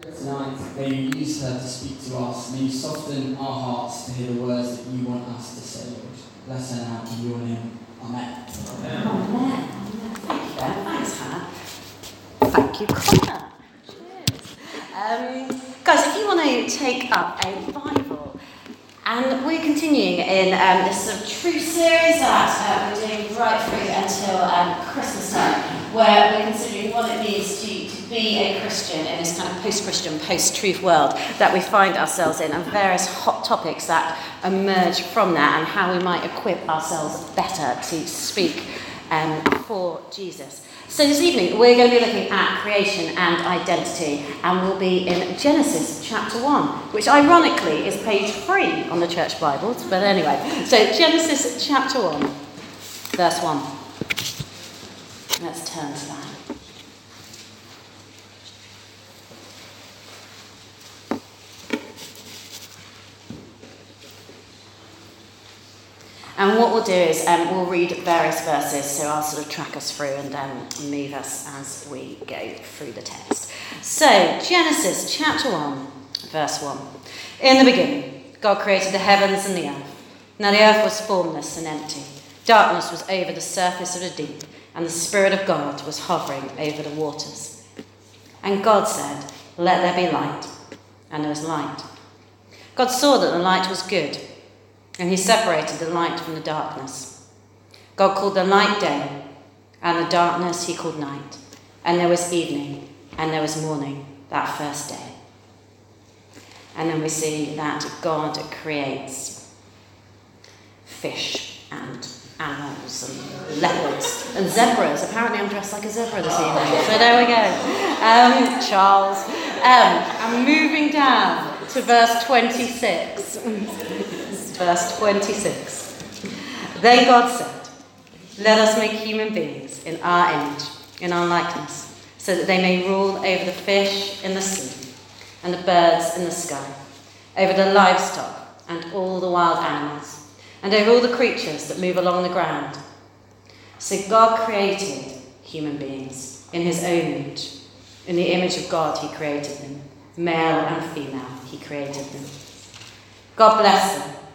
Tonight, may you use her to speak to us. May you soften our hearts to hear the words that you want us to say, Lord. Bless her now in your name. Amen. Amen. Amen. Thank you, Ben. Thanks, Hannah. Thank you, Connor. Cheers. Um, guys, if you want to take up a Bible, and we're continuing in um, this sort of true series that uh, we're doing right through until um, Christmas time, where we're considering what it means to, to be a Christian in this kind of post-Christian, post-truth world that we find ourselves in, and various hot topics that emerge from that, and how we might equip ourselves better to speak um, for Jesus. So this evening we're going to be looking at creation and identity, and we'll be in Genesis chapter 1, which ironically is page 3 on the church Bibles, but anyway. So Genesis chapter 1, verse 1. Let's turn to that. And what we'll do is um, we'll read various verses, so I'll sort of track us through and um, move us as we go through the text. So, Genesis chapter 1, verse 1. In the beginning, God created the heavens and the earth. Now the earth was formless and empty. Darkness was over the surface of the deep, and the Spirit of God was hovering over the waters. And God said, Let there be light. And there was light. God saw that the light was good and he separated the light from the darkness. God called the light day, and the darkness he called night. And there was evening, and there was morning that first day. And then we see that God creates fish and animals and leopards and zebras. Apparently, I'm dressed like a zebra this evening. So there we go. Um, Charles. Um, I'm moving down to verse 26 verse 26. Then God said, Let us make human beings in our image, in our likeness, so that they may rule over the fish in the sea, and the birds in the sky, over the livestock and all the wild animals, and over all the creatures that move along the ground. So God created human beings in his own image. In the image of God, he created them. Male and female, he created them. God bless them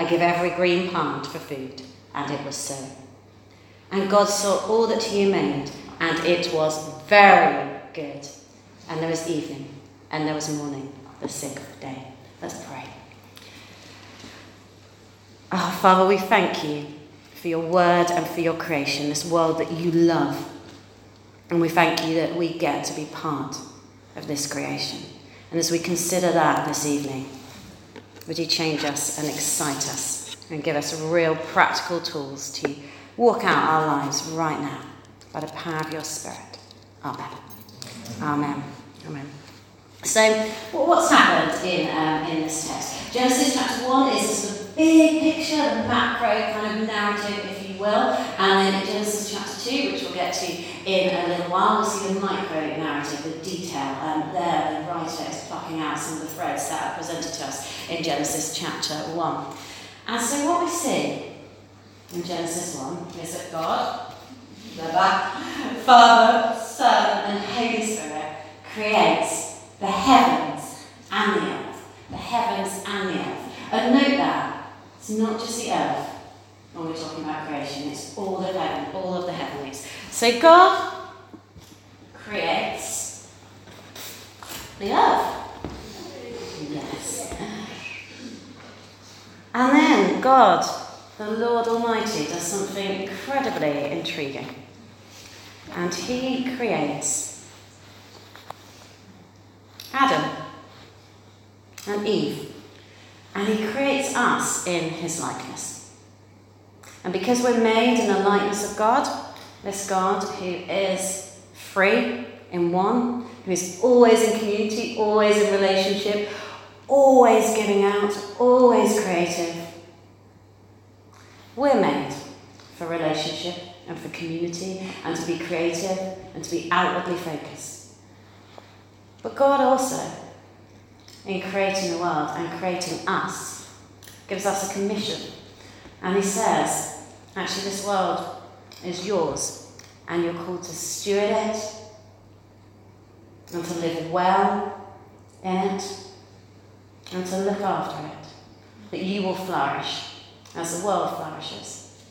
I give every green plant for food. And it was so. And God saw all that he made, and it was very good. And there was evening, and there was morning, the sixth day. Let's pray. Oh, Father, we thank you for your word and for your creation, this world that you love. And we thank you that we get to be part of this creation. And as we consider that this evening, would you change us and excite us and give us real practical tools to walk out our lives right now by the power of your Spirit? Amen. Amen. Amen. So, what's happened in, um, in this text? Genesis chapter 1 is big picture, the macro kind of narrative, if you will. And then in Genesis chapter 2, which we'll get to in a little while, we'll see the micro narrative, the detail. Um, there, the writer is plucking out some of the threads that are presented to us in Genesis chapter 1. And so, what we see in Genesis 1 is that God, the Father, Son, and Holy Spirit creates the heavens and the earth. The heavens and the earth. And note that it's not just the earth when we're talking about creation, it's all of heaven, all of the heavenlies. So God creates the earth. Yes. And then God, the Lord Almighty, does something incredibly intriguing. And he creates Adam and Eve. And he creates us in his likeness. And because we're made in the likeness of God, this God who is free in one, who is always in community, always in relationship, always giving out, always creative. We're made for relationship and for community and to be creative and to be outwardly focused. But God also, in creating the world and creating us, gives us a commission. And He says, actually, this world is yours and you're called to steward it and to live well in it and to look after it, that you will flourish as the world flourishes.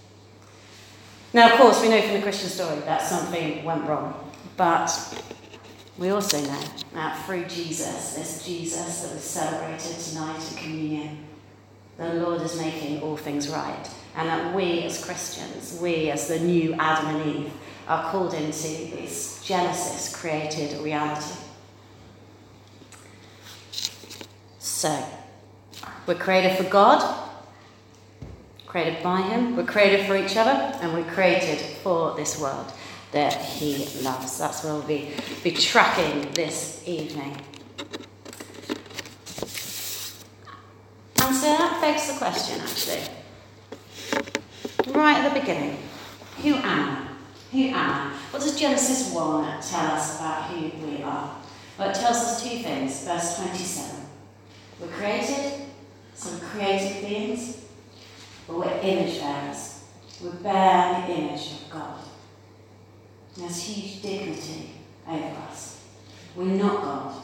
Now, of course, we know from the Christian story that something went wrong, but we also know that through Jesus, this Jesus that was celebrated tonight in communion, the Lord is making all things right, and that we as Christians, we as the new Adam and Eve, are called into this Genesis created reality. So, we're created for God, created by Him, we're created for each other, and we're created for this world that He loves. That's where we'll be, be tracking this evening. And so that begs the question, actually. Right at the beginning, who am I? Who am I? What does Genesis 1 tell us about who we are? Well, it tells us two things. Verse 27. We're created, some creative beings, but we're image bearers. We bear the image of God. There's huge dignity over us. We're not God,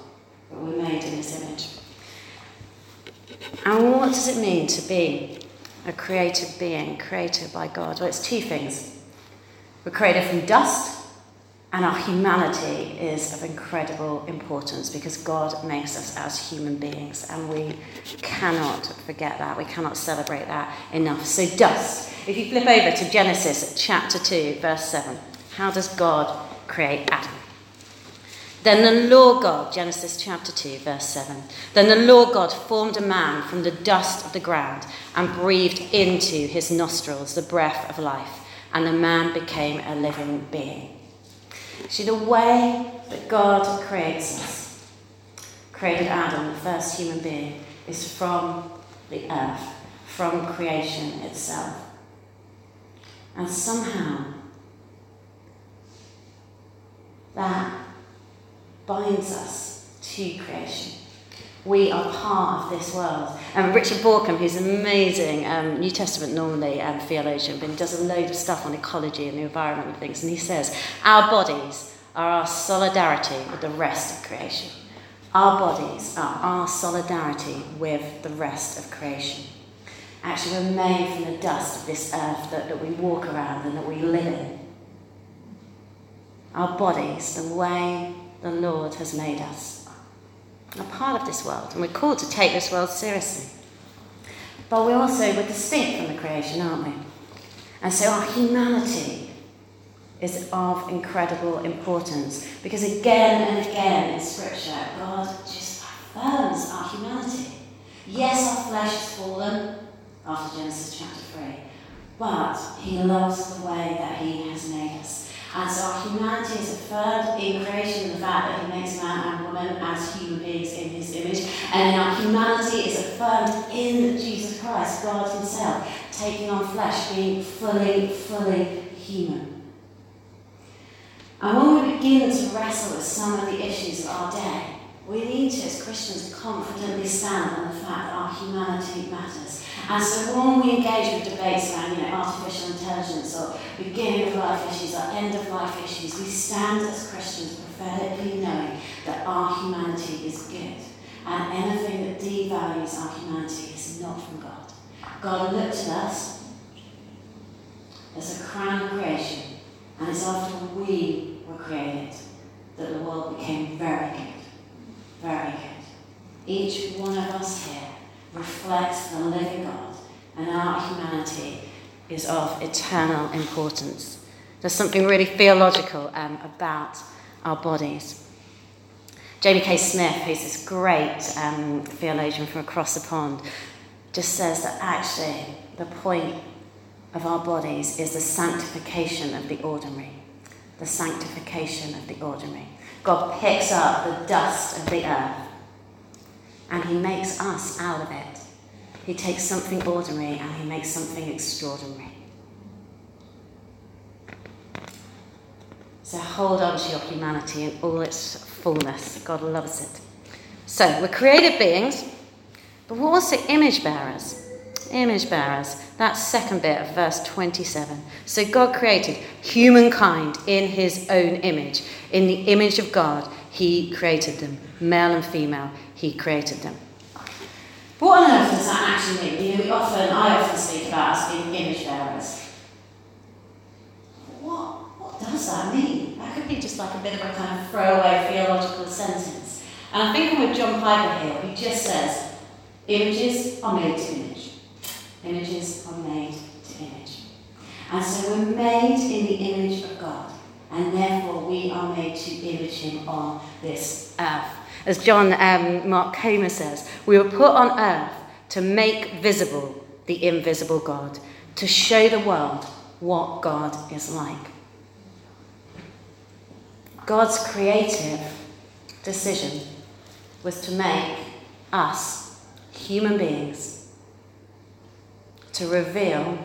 but we're made in His image. And what does it mean to be a created being, created by God? Well, it's two things. We're created from dust, and our humanity is of incredible importance because God makes us as human beings, and we cannot forget that. We cannot celebrate that enough. So, dust. If you flip over to Genesis chapter 2, verse 7, how does God create Adam? Then the Lord God, Genesis chapter 2, verse 7, then the Lord God formed a man from the dust of the ground and breathed into his nostrils the breath of life, and the man became a living being. See, the way that God creates us, created Adam, the first human being, is from the earth, from creation itself. And somehow, that binds us to creation. We are part of this world. And Richard Bauckham, who's an amazing um, New Testament normally um, theologian, but he does a load of stuff on ecology and the environment and things, and he says, Our bodies are our solidarity with the rest of creation. Our bodies are our solidarity with the rest of creation. Actually, we're made from the dust of this earth that, that we walk around and that we live in. Our bodies, the way the Lord has made us, are part of this world, and we're called to take this world seriously. But we also, we're distinct from the creation, aren't we? And so our humanity is of incredible importance because again and again in Scripture, God just affirms our humanity. Yes, our flesh is fallen after Genesis chapter 3, but He loves the way that He has made us. And so our humanity is affirmed in creation, the fact that He makes man and woman as human beings in His image. And then our humanity is affirmed in Jesus Christ, God Himself, taking on flesh, being fully, fully human. And when we begin to wrestle with some of the issues of our day, we need to, as Christians, confidently stand on the fact that our humanity matters. And so when we engage with debates around you know, artificial intelligence or beginning of life issues or end of life issues, we stand as Christians prophetically knowing that our humanity is good. And anything that devalues our humanity is not from God. God looked at us as a crown of creation, and it's after we were created that the world became very good. Very good. Each one of us here reflects the living God, and our humanity is of eternal importance. There's something really theological um, about our bodies. Jamie K. Smith, who's this great um, theologian from across the pond, just says that actually the point of our bodies is the sanctification of the ordinary. The sanctification of the ordinary. God picks up the dust of the earth and he makes us out of it. He takes something ordinary and he makes something extraordinary. So hold on to your humanity in all its fullness. God loves it. So we're created beings, but we're also image bearers. Image bearers. That second bit of verse 27. So God created humankind in his own image. In the image of God, he created them. Male and female, he created them. What on earth does that actually mean? You know, we often, I often speak about us being image bearers. What, what does that mean? That could be just like a bit of a kind of throwaway theological sentence. And I think with John Piper here, he just says, images are made to image. Images are made to image. And so we're made in the image of God, and therefore we are made to image Him on this earth. As John um, Mark Comer says, we were put on earth to make visible the invisible God, to show the world what God is like. God's creative decision was to make us, human beings, to reveal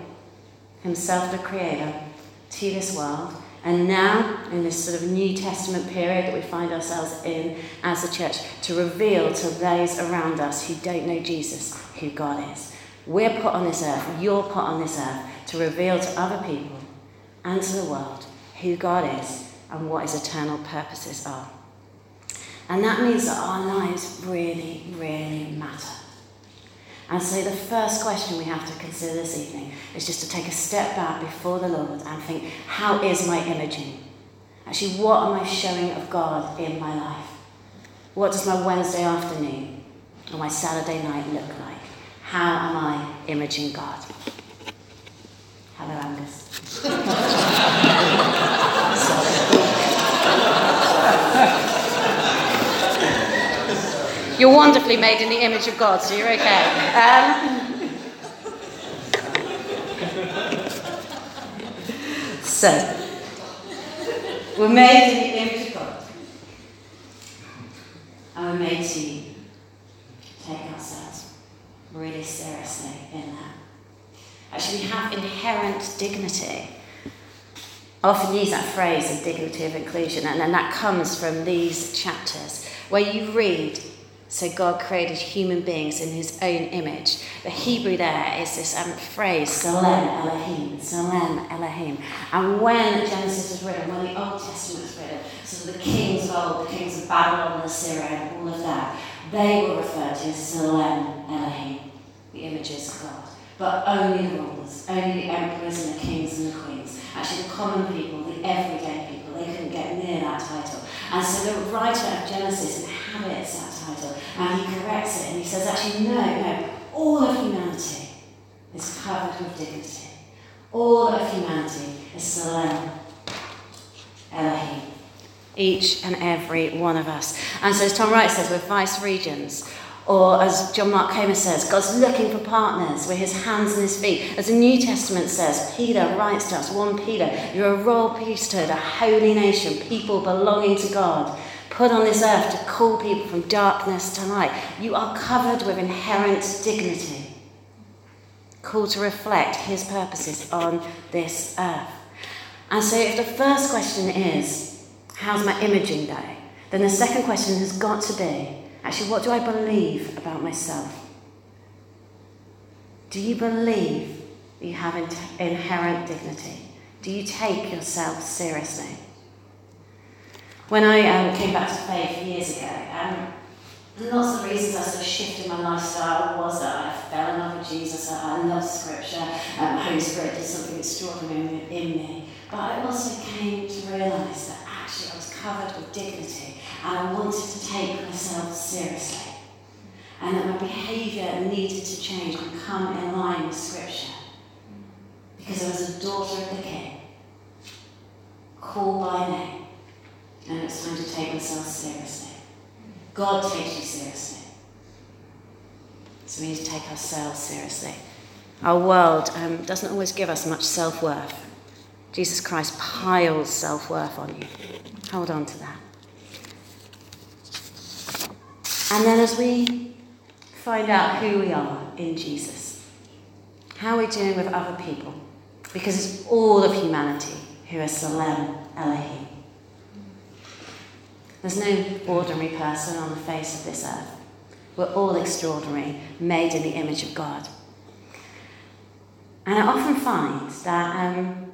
Himself, the Creator, to this world. And now, in this sort of New Testament period that we find ourselves in as a church, to reveal to those around us who don't know Jesus who God is. We're put on this earth, you're put on this earth, to reveal to other people and to the world who God is and what his eternal purposes are. And that means that our lives really, really matter. And so the first question we have to consider this evening is just to take a step back before the Lord and think, how is my imaging? Actually, what am I showing of God in my life? What does my Wednesday afternoon or my Saturday night look like? How am I imaging God? Hello, Angus. You're wonderfully made in the image of God, so you're okay. Um, so, we're made in the image of God. And we're made to take ourselves really seriously in that. Actually, we have inherent dignity. I often use that phrase of dignity of inclusion, and then that comes from these chapters where you read so God created human beings in his own image. The Hebrew there is this um, phrase, Tselem Elohim, Tselem Elohim. And when Genesis was written, when the Old Testament was written, so the kings of old, the kings of Babylon and Assyria and all of that, they were referred to as Tselem Elohim, the images of God. But only the rulers, only the emperors and the kings and the queens. Actually, the common people, the everyday people, they couldn't get near that title. And so the writer of Genesis inhabits that and he corrects it and he says, actually, no, no, all of humanity is covered with dignity. All of humanity is Tselem, Elohim. Each and every one of us. And so, as Tom Wright says, we're vice regents. Or as John Mark Comer says, God's looking for partners. We're his hands and his feet. As the New Testament says, Peter writes to us, 1 Peter, you're a royal priesthood, a holy nation, people belonging to God put on this earth to call people from darkness to light. You are covered with inherent dignity, called to reflect his purposes on this earth. And so, if the first question is, How's my imaging day? then the second question has got to be, Actually, what do I believe about myself? Do you believe you have inherent dignity? Do you take yourself seriously? When I um, came back to faith years ago, um, lots of reasons I sort of shifted my lifestyle was that I fell in love with Jesus, I love Scripture, um, the Holy Spirit did something extraordinary in me. But I also came to realise that actually I was covered with dignity and I wanted to take myself seriously. And that my behaviour needed to change and come in line with Scripture. Because I was a daughter of the King, called by name and it's time to take myself seriously. God takes you seriously. So we need to take ourselves seriously. Our world um, doesn't always give us much self worth. Jesus Christ piles self worth on you. Hold on to that. And then as we find out who we are in Jesus. How we're we doing with other people? Because it's all of humanity who are Tselem Elohim. There's no ordinary person on the face of this earth. We're all extraordinary, made in the image of God. And I often find that um,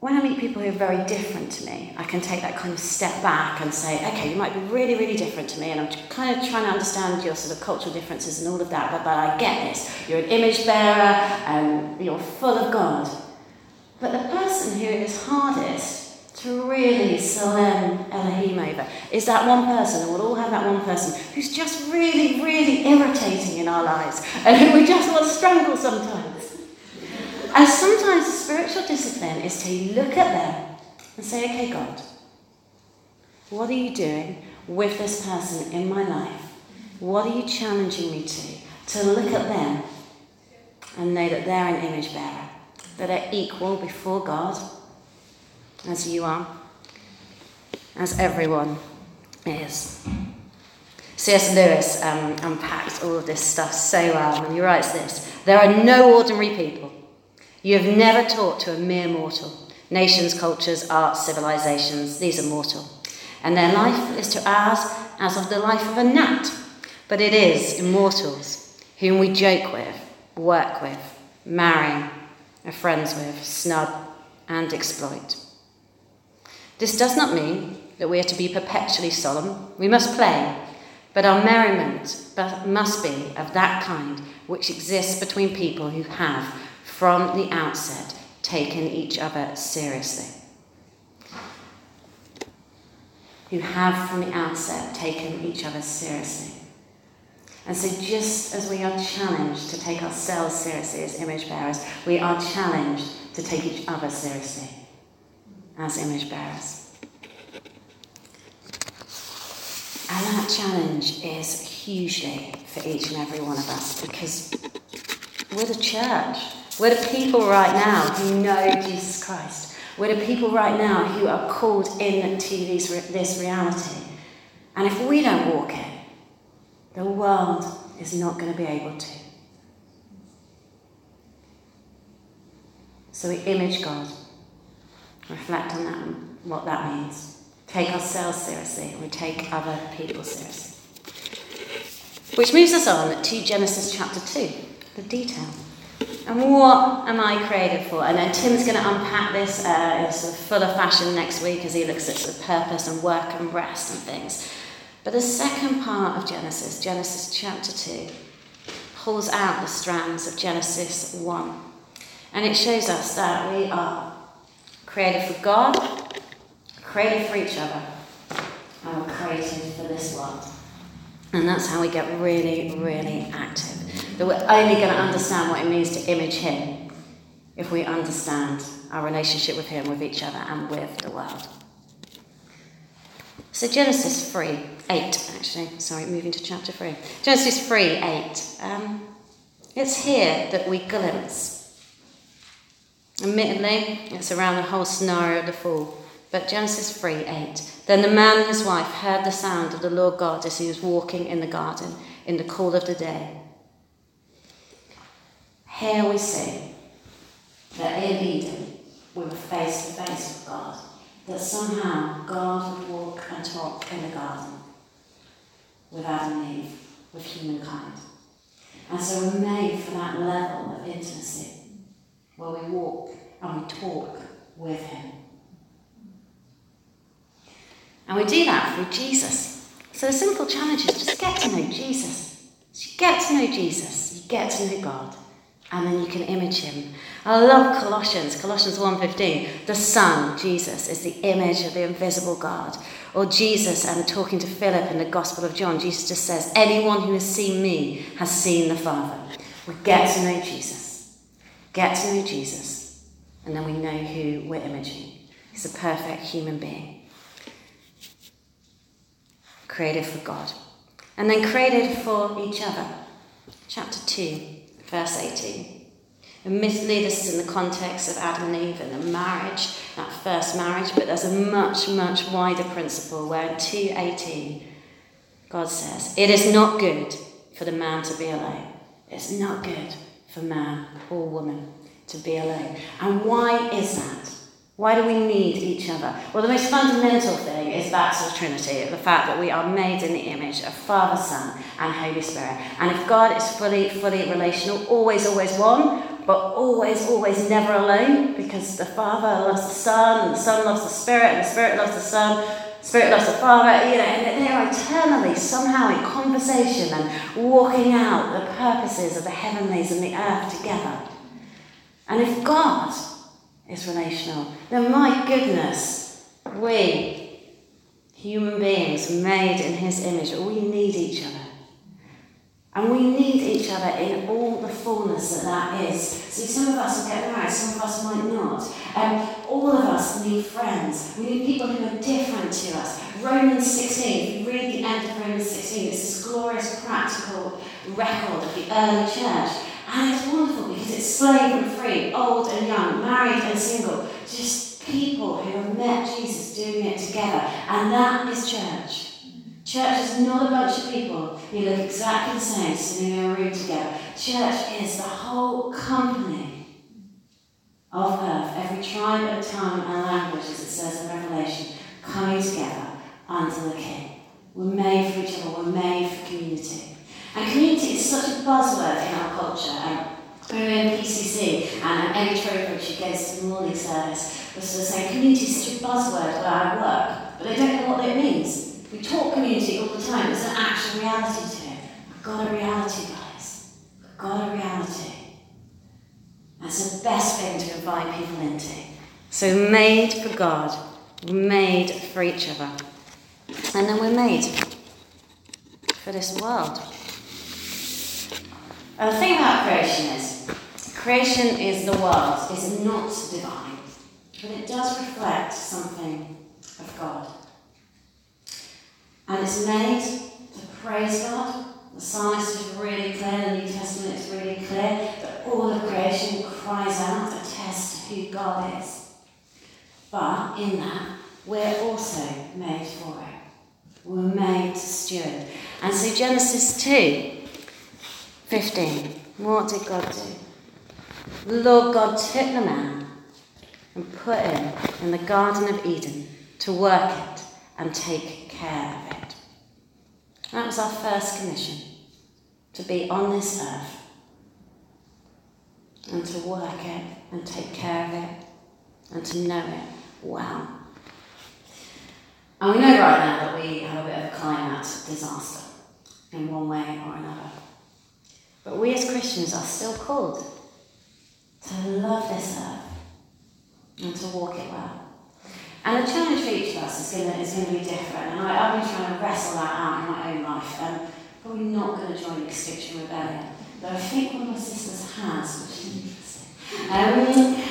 when I meet people who are very different to me, I can take that kind of step back and say, okay, you might be really, really different to me, and I'm kind of trying to understand your sort of cultural differences and all of that, but, but I get this. You're an image bearer, and you're full of God. But the person who is hardest to really Tselem Elohim over is that one person, and we'll all have that one person who's just really, really irritating in our lives, and who we just want to strangle sometimes. And sometimes the spiritual discipline is to look at them and say, okay, God, what are you doing with this person in my life? What are you challenging me to? To look at them and know that they're an image bearer, that they're equal before God, as you are, as everyone is. C.S. Lewis um, unpacked all of this stuff so well when he writes this There are no ordinary people you have never taught to a mere mortal. Nations, cultures, arts, civilizations, these are mortal. And their life is to ours as of the life of a gnat. But it is immortals whom we joke with, work with, marry, are friends with, snub, and exploit. This does not mean that we are to be perpetually solemn. We must play, but our merriment must be of that kind which exists between people who have from the outset taken each other seriously. Who have from the outset taken each other seriously. And so, just as we are challenged to take ourselves seriously as image bearers, we are challenged to take each other seriously as image bearers. And that challenge is hugely for each and every one of us because we're the church. We're the people right now who know Jesus Christ. We're the people right now who are called into this reality. And if we don't walk it, the world is not going to be able to. So we image God, reflect on that, and what that means. Take ourselves seriously, and we take other people seriously. Which moves us on to Genesis chapter 2, the detail. And what am I created for? And then Tim's going to unpack this uh, in sort of fuller fashion next week as he looks at of purpose and work and rest and things. But the second part of Genesis, Genesis chapter 2, pulls out the strands of Genesis 1. And it shows us that we are created for God, created for each other, and we're created for this world. And that's how we get really, really active that we're only going to understand what it means to image Him if we understand our relationship with Him, with each other, and with the world. So, Genesis 3, 8, actually, sorry, moving to chapter 3. Genesis 3, 8. Um, it's here that we glimpse. Admittedly, it's around the whole scenario of the fall. But Genesis 3, 8. Then the man and his wife heard the sound of the Lord God as he was walking in the garden in the cool of the day. Here we see that in Eden we were face to face with God, that somehow God would walk and talk in the garden with Adam and Eve, with humankind. And so we're made for that level of intimacy where we walk and we talk with Him. And we do that through Jesus. So the simple challenge is just get to know Jesus. You get to know Jesus, you get to know God and then you can image him. I love Colossians, Colossians 1:15. The Son, Jesus, is the image of the invisible God. Or Jesus, and talking to Philip in the Gospel of John, Jesus just says, Anyone who has seen me has seen the Father. We get to know Jesus. Get to know Jesus. And then we know who we're imaging. He's a perfect human being. Created for God. And then created for each other. Chapter 2 verse 18. Admittedly, this is in the context of Adam and Eve and the marriage, that first marriage, but there's a much, much wider principle where in 2.18, God says, It is not good for the man to be alone. It's not good for man or woman to be alone. And why is that? Why do we need each other? Well, the most fundamental thing is back to the Trinity, the fact that we are made in the image of Father, Son, and Holy Spirit. And if God is fully, fully relational, always, always one, but always, always never alone, because the Father loves the Son, and the Son loves the Spirit, and the Spirit loves the Son, Spirit loves the Father, you know, and they are eternally somehow in conversation and walking out the purposes of the heavenlies and the earth together. And if God is relational, then my goodness, we, human beings made in His image, we need each other. And we need each other in all the fullness that that is. See, some of us will get married, some of us might not. Um, all of us need friends. We need people who are different to us. Romans 16, if you read the end of Romans 16, it's this glorious practical record of the early church. And it's wonderful because it's slave and free, old and young, married and single. Just people who have met Jesus doing it together. And that is church. Church is not a bunch of people who look exactly the same sitting in a room together. Church is the whole company of earth, every tribe and tongue and language, as it says in Revelation, coming together under the King. We're made for each other, we're made for community. And community is such a buzzword in our culture. Um, we're in PCC, and Emmy Trowbridge, who goes to the morning service, was sort of saying community is such a buzzword where I work, but they don't know what it means. We talk community all the time. There's an actual reality to it. We've got a reality, guys. We've got a reality. That's the best thing to invite people into. So made for God, made for each other. And then we're made for this world. And the thing about creation is, creation is the world, is not divine, but it does reflect something of God. And it's made to praise God. The psalmist is really clear, the New Testament is really clear that all of creation cries out, attests who God is. But in that, we're also made for it. We're made to steward. And so Genesis 2, 15, what did God do? The Lord God took the man and put him in the Garden of Eden to work it and take care of it. That was our first commission to be on this earth and to work it and take care of it and to know it well. And we know right now that we have a bit of a climate disaster in one way or another. But we as Christians are still called to love this earth and to walk it well. And the challenge for each of us is going to, be different. And I, have been trying to wrestle that out in my own life. Um, probably not going to join Extinction Rebellion. Though I think one of my sisters has, which is interesting. Um,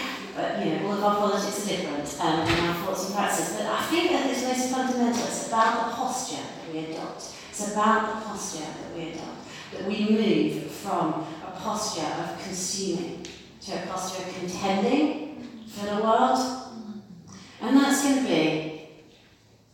you know, all of our politics are different um, and our thoughts and practices. But I think that it's most fundamental. It's about the posture that we adopt. It's about the posture that we adopt. That we move from a posture of consuming to a posture of contending for the world and that's going to be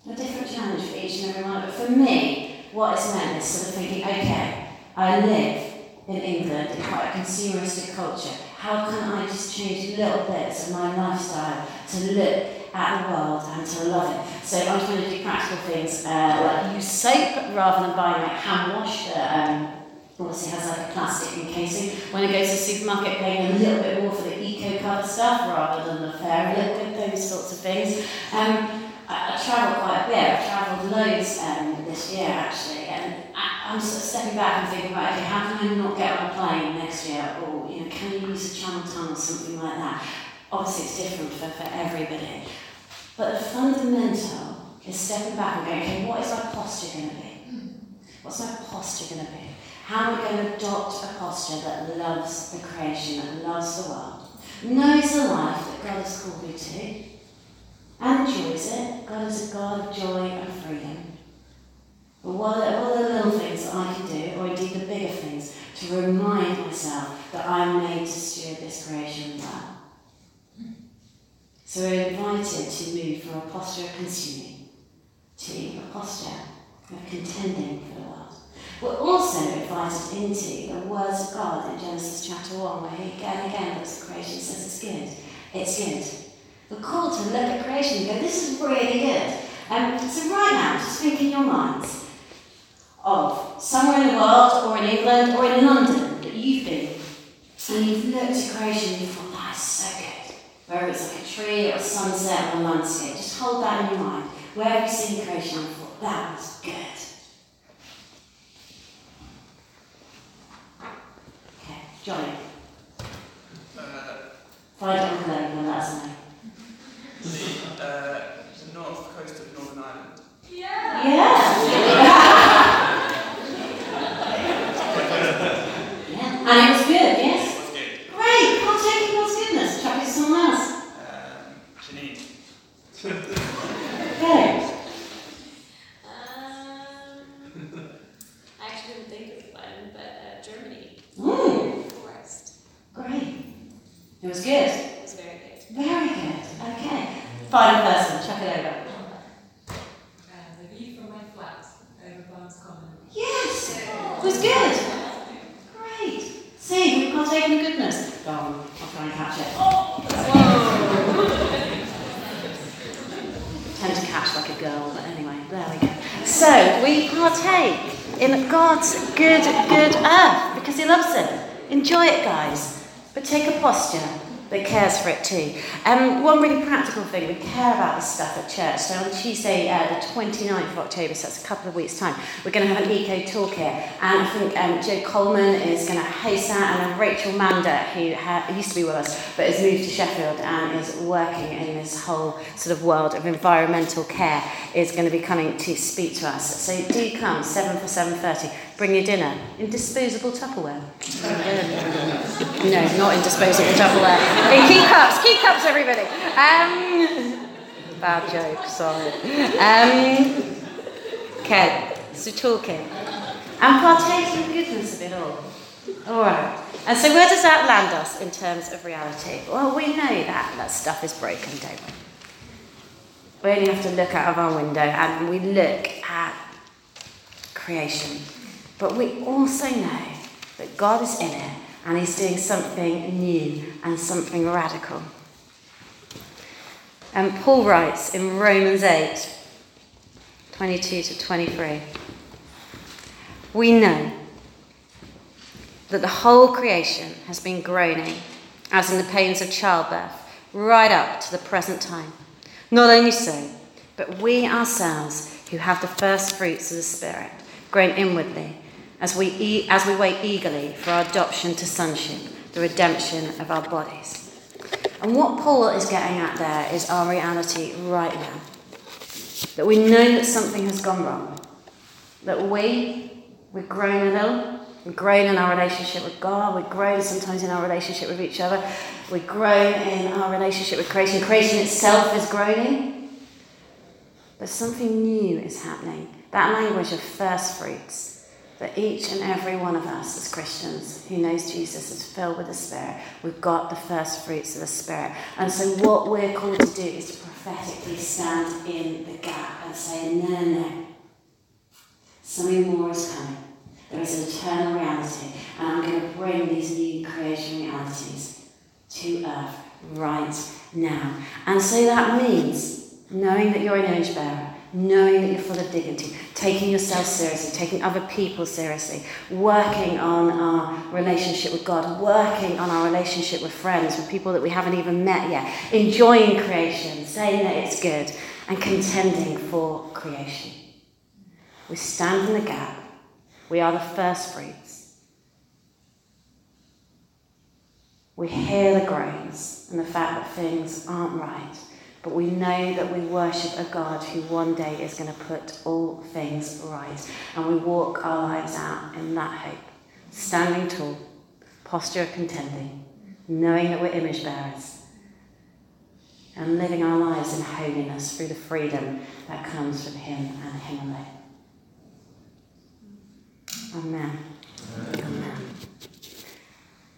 a different challenge for each and every one. But for me, what it's meant is sort of thinking, okay, I live in England in quite a consumeristic culture. How can I just change little bits of my lifestyle to look at the world and to love it? So I'm trying to do practical things uh, like use soap rather than buying like hand wash that um, obviously has like a plastic encasing. When I go to the supermarket, paying a little bit more for the Ecover stuff rather than the fairy liquid, those sorts of things. Um, I, I travel quite a bit. I've travelled loads um, this year actually, and I, am sort of stepping back and thinking, right, okay, how can I not get on a plane next year, or you know, can you use a channel tunnel or something like that? Obviously, it's different for, for everybody, but the fundamental is stepping back and going, okay, what is my posture going to be? What's my posture going to be? How are we going to adopt a posture that loves the creation, that loves the world, knows the life that God has called me to, and enjoys it? God is a God of joy and freedom. But what are, what are the little things that I can do, or indeed the bigger things, to remind myself that I'm made to steward this creation well? So we're invited to move from a posture of consuming to a posture of contending for the world. We're also invited into the words of God in Genesis chapter 1, where he again and again looks at creation and says it's good. It's good. We're called to look at creation and go, this is really good. Um, so right now, just think in your minds of somewhere in the world or in England or in London that you've been and you've looked at creation and you thought, that's so good. Whether it's like a tree or a sunset or a landscape, just hold that in your mind. Where have you seen creation and thought, that was good? Okay, Johnny. Uh, Find it on the lake and let us know. the, uh, the north coast of Northern Ireland. Yeah. yeah. And it was good, yes? What's good? Great, partake in God's goodness. Chuck it to someone else. Um, Janine. Okay. Um, I actually didn't think of one, but uh, Germany, Ooh, forest. great. It was good. It was very good. Very good. Okay. Final person, chuck it over. Uh, the view from my flat over Barnes Common. Yes, it was good. Great. See, we've partaken in goodness. Go on, It. Tend to catch like a girl, but anyway, there we go. So, we partake in God's good, good earth because He loves it. Enjoy it, guys. But take a posture that cares for it too. Um, one really practical thing, we care about this stuff at church. So on Tuesday, uh, the 29th of October, so that's a couple of weeks' time, we're going to have an eco talk here. And I think um, Joe Coleman is going to host that, and Rachel Mander, who ha- used to be with us, but has moved to Sheffield and is working in this whole sort of world of environmental care, is going to be coming to speak to us. So do come, 7 for 7.30. Bring your dinner in disposable Tupperware. no, not in disposable Tupperware. In KeepCups, key cups, everybody. Um, bad joke, sorry. Um, okay, so talking. And partaking the goodness of it all. All right. And so where does that land us in terms of reality? Well, we know that that stuff is broken, don't we? We only have to look out of our window and we look at creation. But we also know that God is in it and He's doing something new and something radical. And Paul writes in Romans 8 22 to 23 We know that the whole creation has been groaning, as in the pains of childbirth, right up to the present time. Not only so, but we ourselves, who have the first fruits of the Spirit, groan inwardly as we, e- as we wait eagerly for our adoption to sonship, the redemption of our bodies. And what Paul is getting at there is our reality right now. That we know that something has gone wrong. That we, we've grown a little, we've grown in our relationship with God, we've grown sometimes in our relationship with each other, we've grown in our relationship with creation. Creation itself is growing. But something new is happening. That language of first fruits that each and every one of us as Christians who knows Jesus is filled with the Spirit. We've got the first fruits of the Spirit. And so, what we're called to do is to prophetically stand in the gap and say, no, no, no. Something more is coming. There is an eternal reality, and I'm going to bring these new creation realities to earth right now. And so that means knowing that you're an image bearer, knowing that you're full of dignity, taking yourself seriously, taking other people seriously, working on our relationship with God, working on our relationship with friends, with people that we haven't even met yet, enjoying creation, saying that it's good, and contending for creation. We stand in the gap. We are the first fruits. We hear the groans and the fact that things aren't right. But we know that we worship a God who one day is going to put all things right. And we walk our lives out in that hope, standing tall, posture of contending, knowing that we're image bearers, and living our lives in holiness through the freedom that comes from Him and Him alone. Amen. Amen.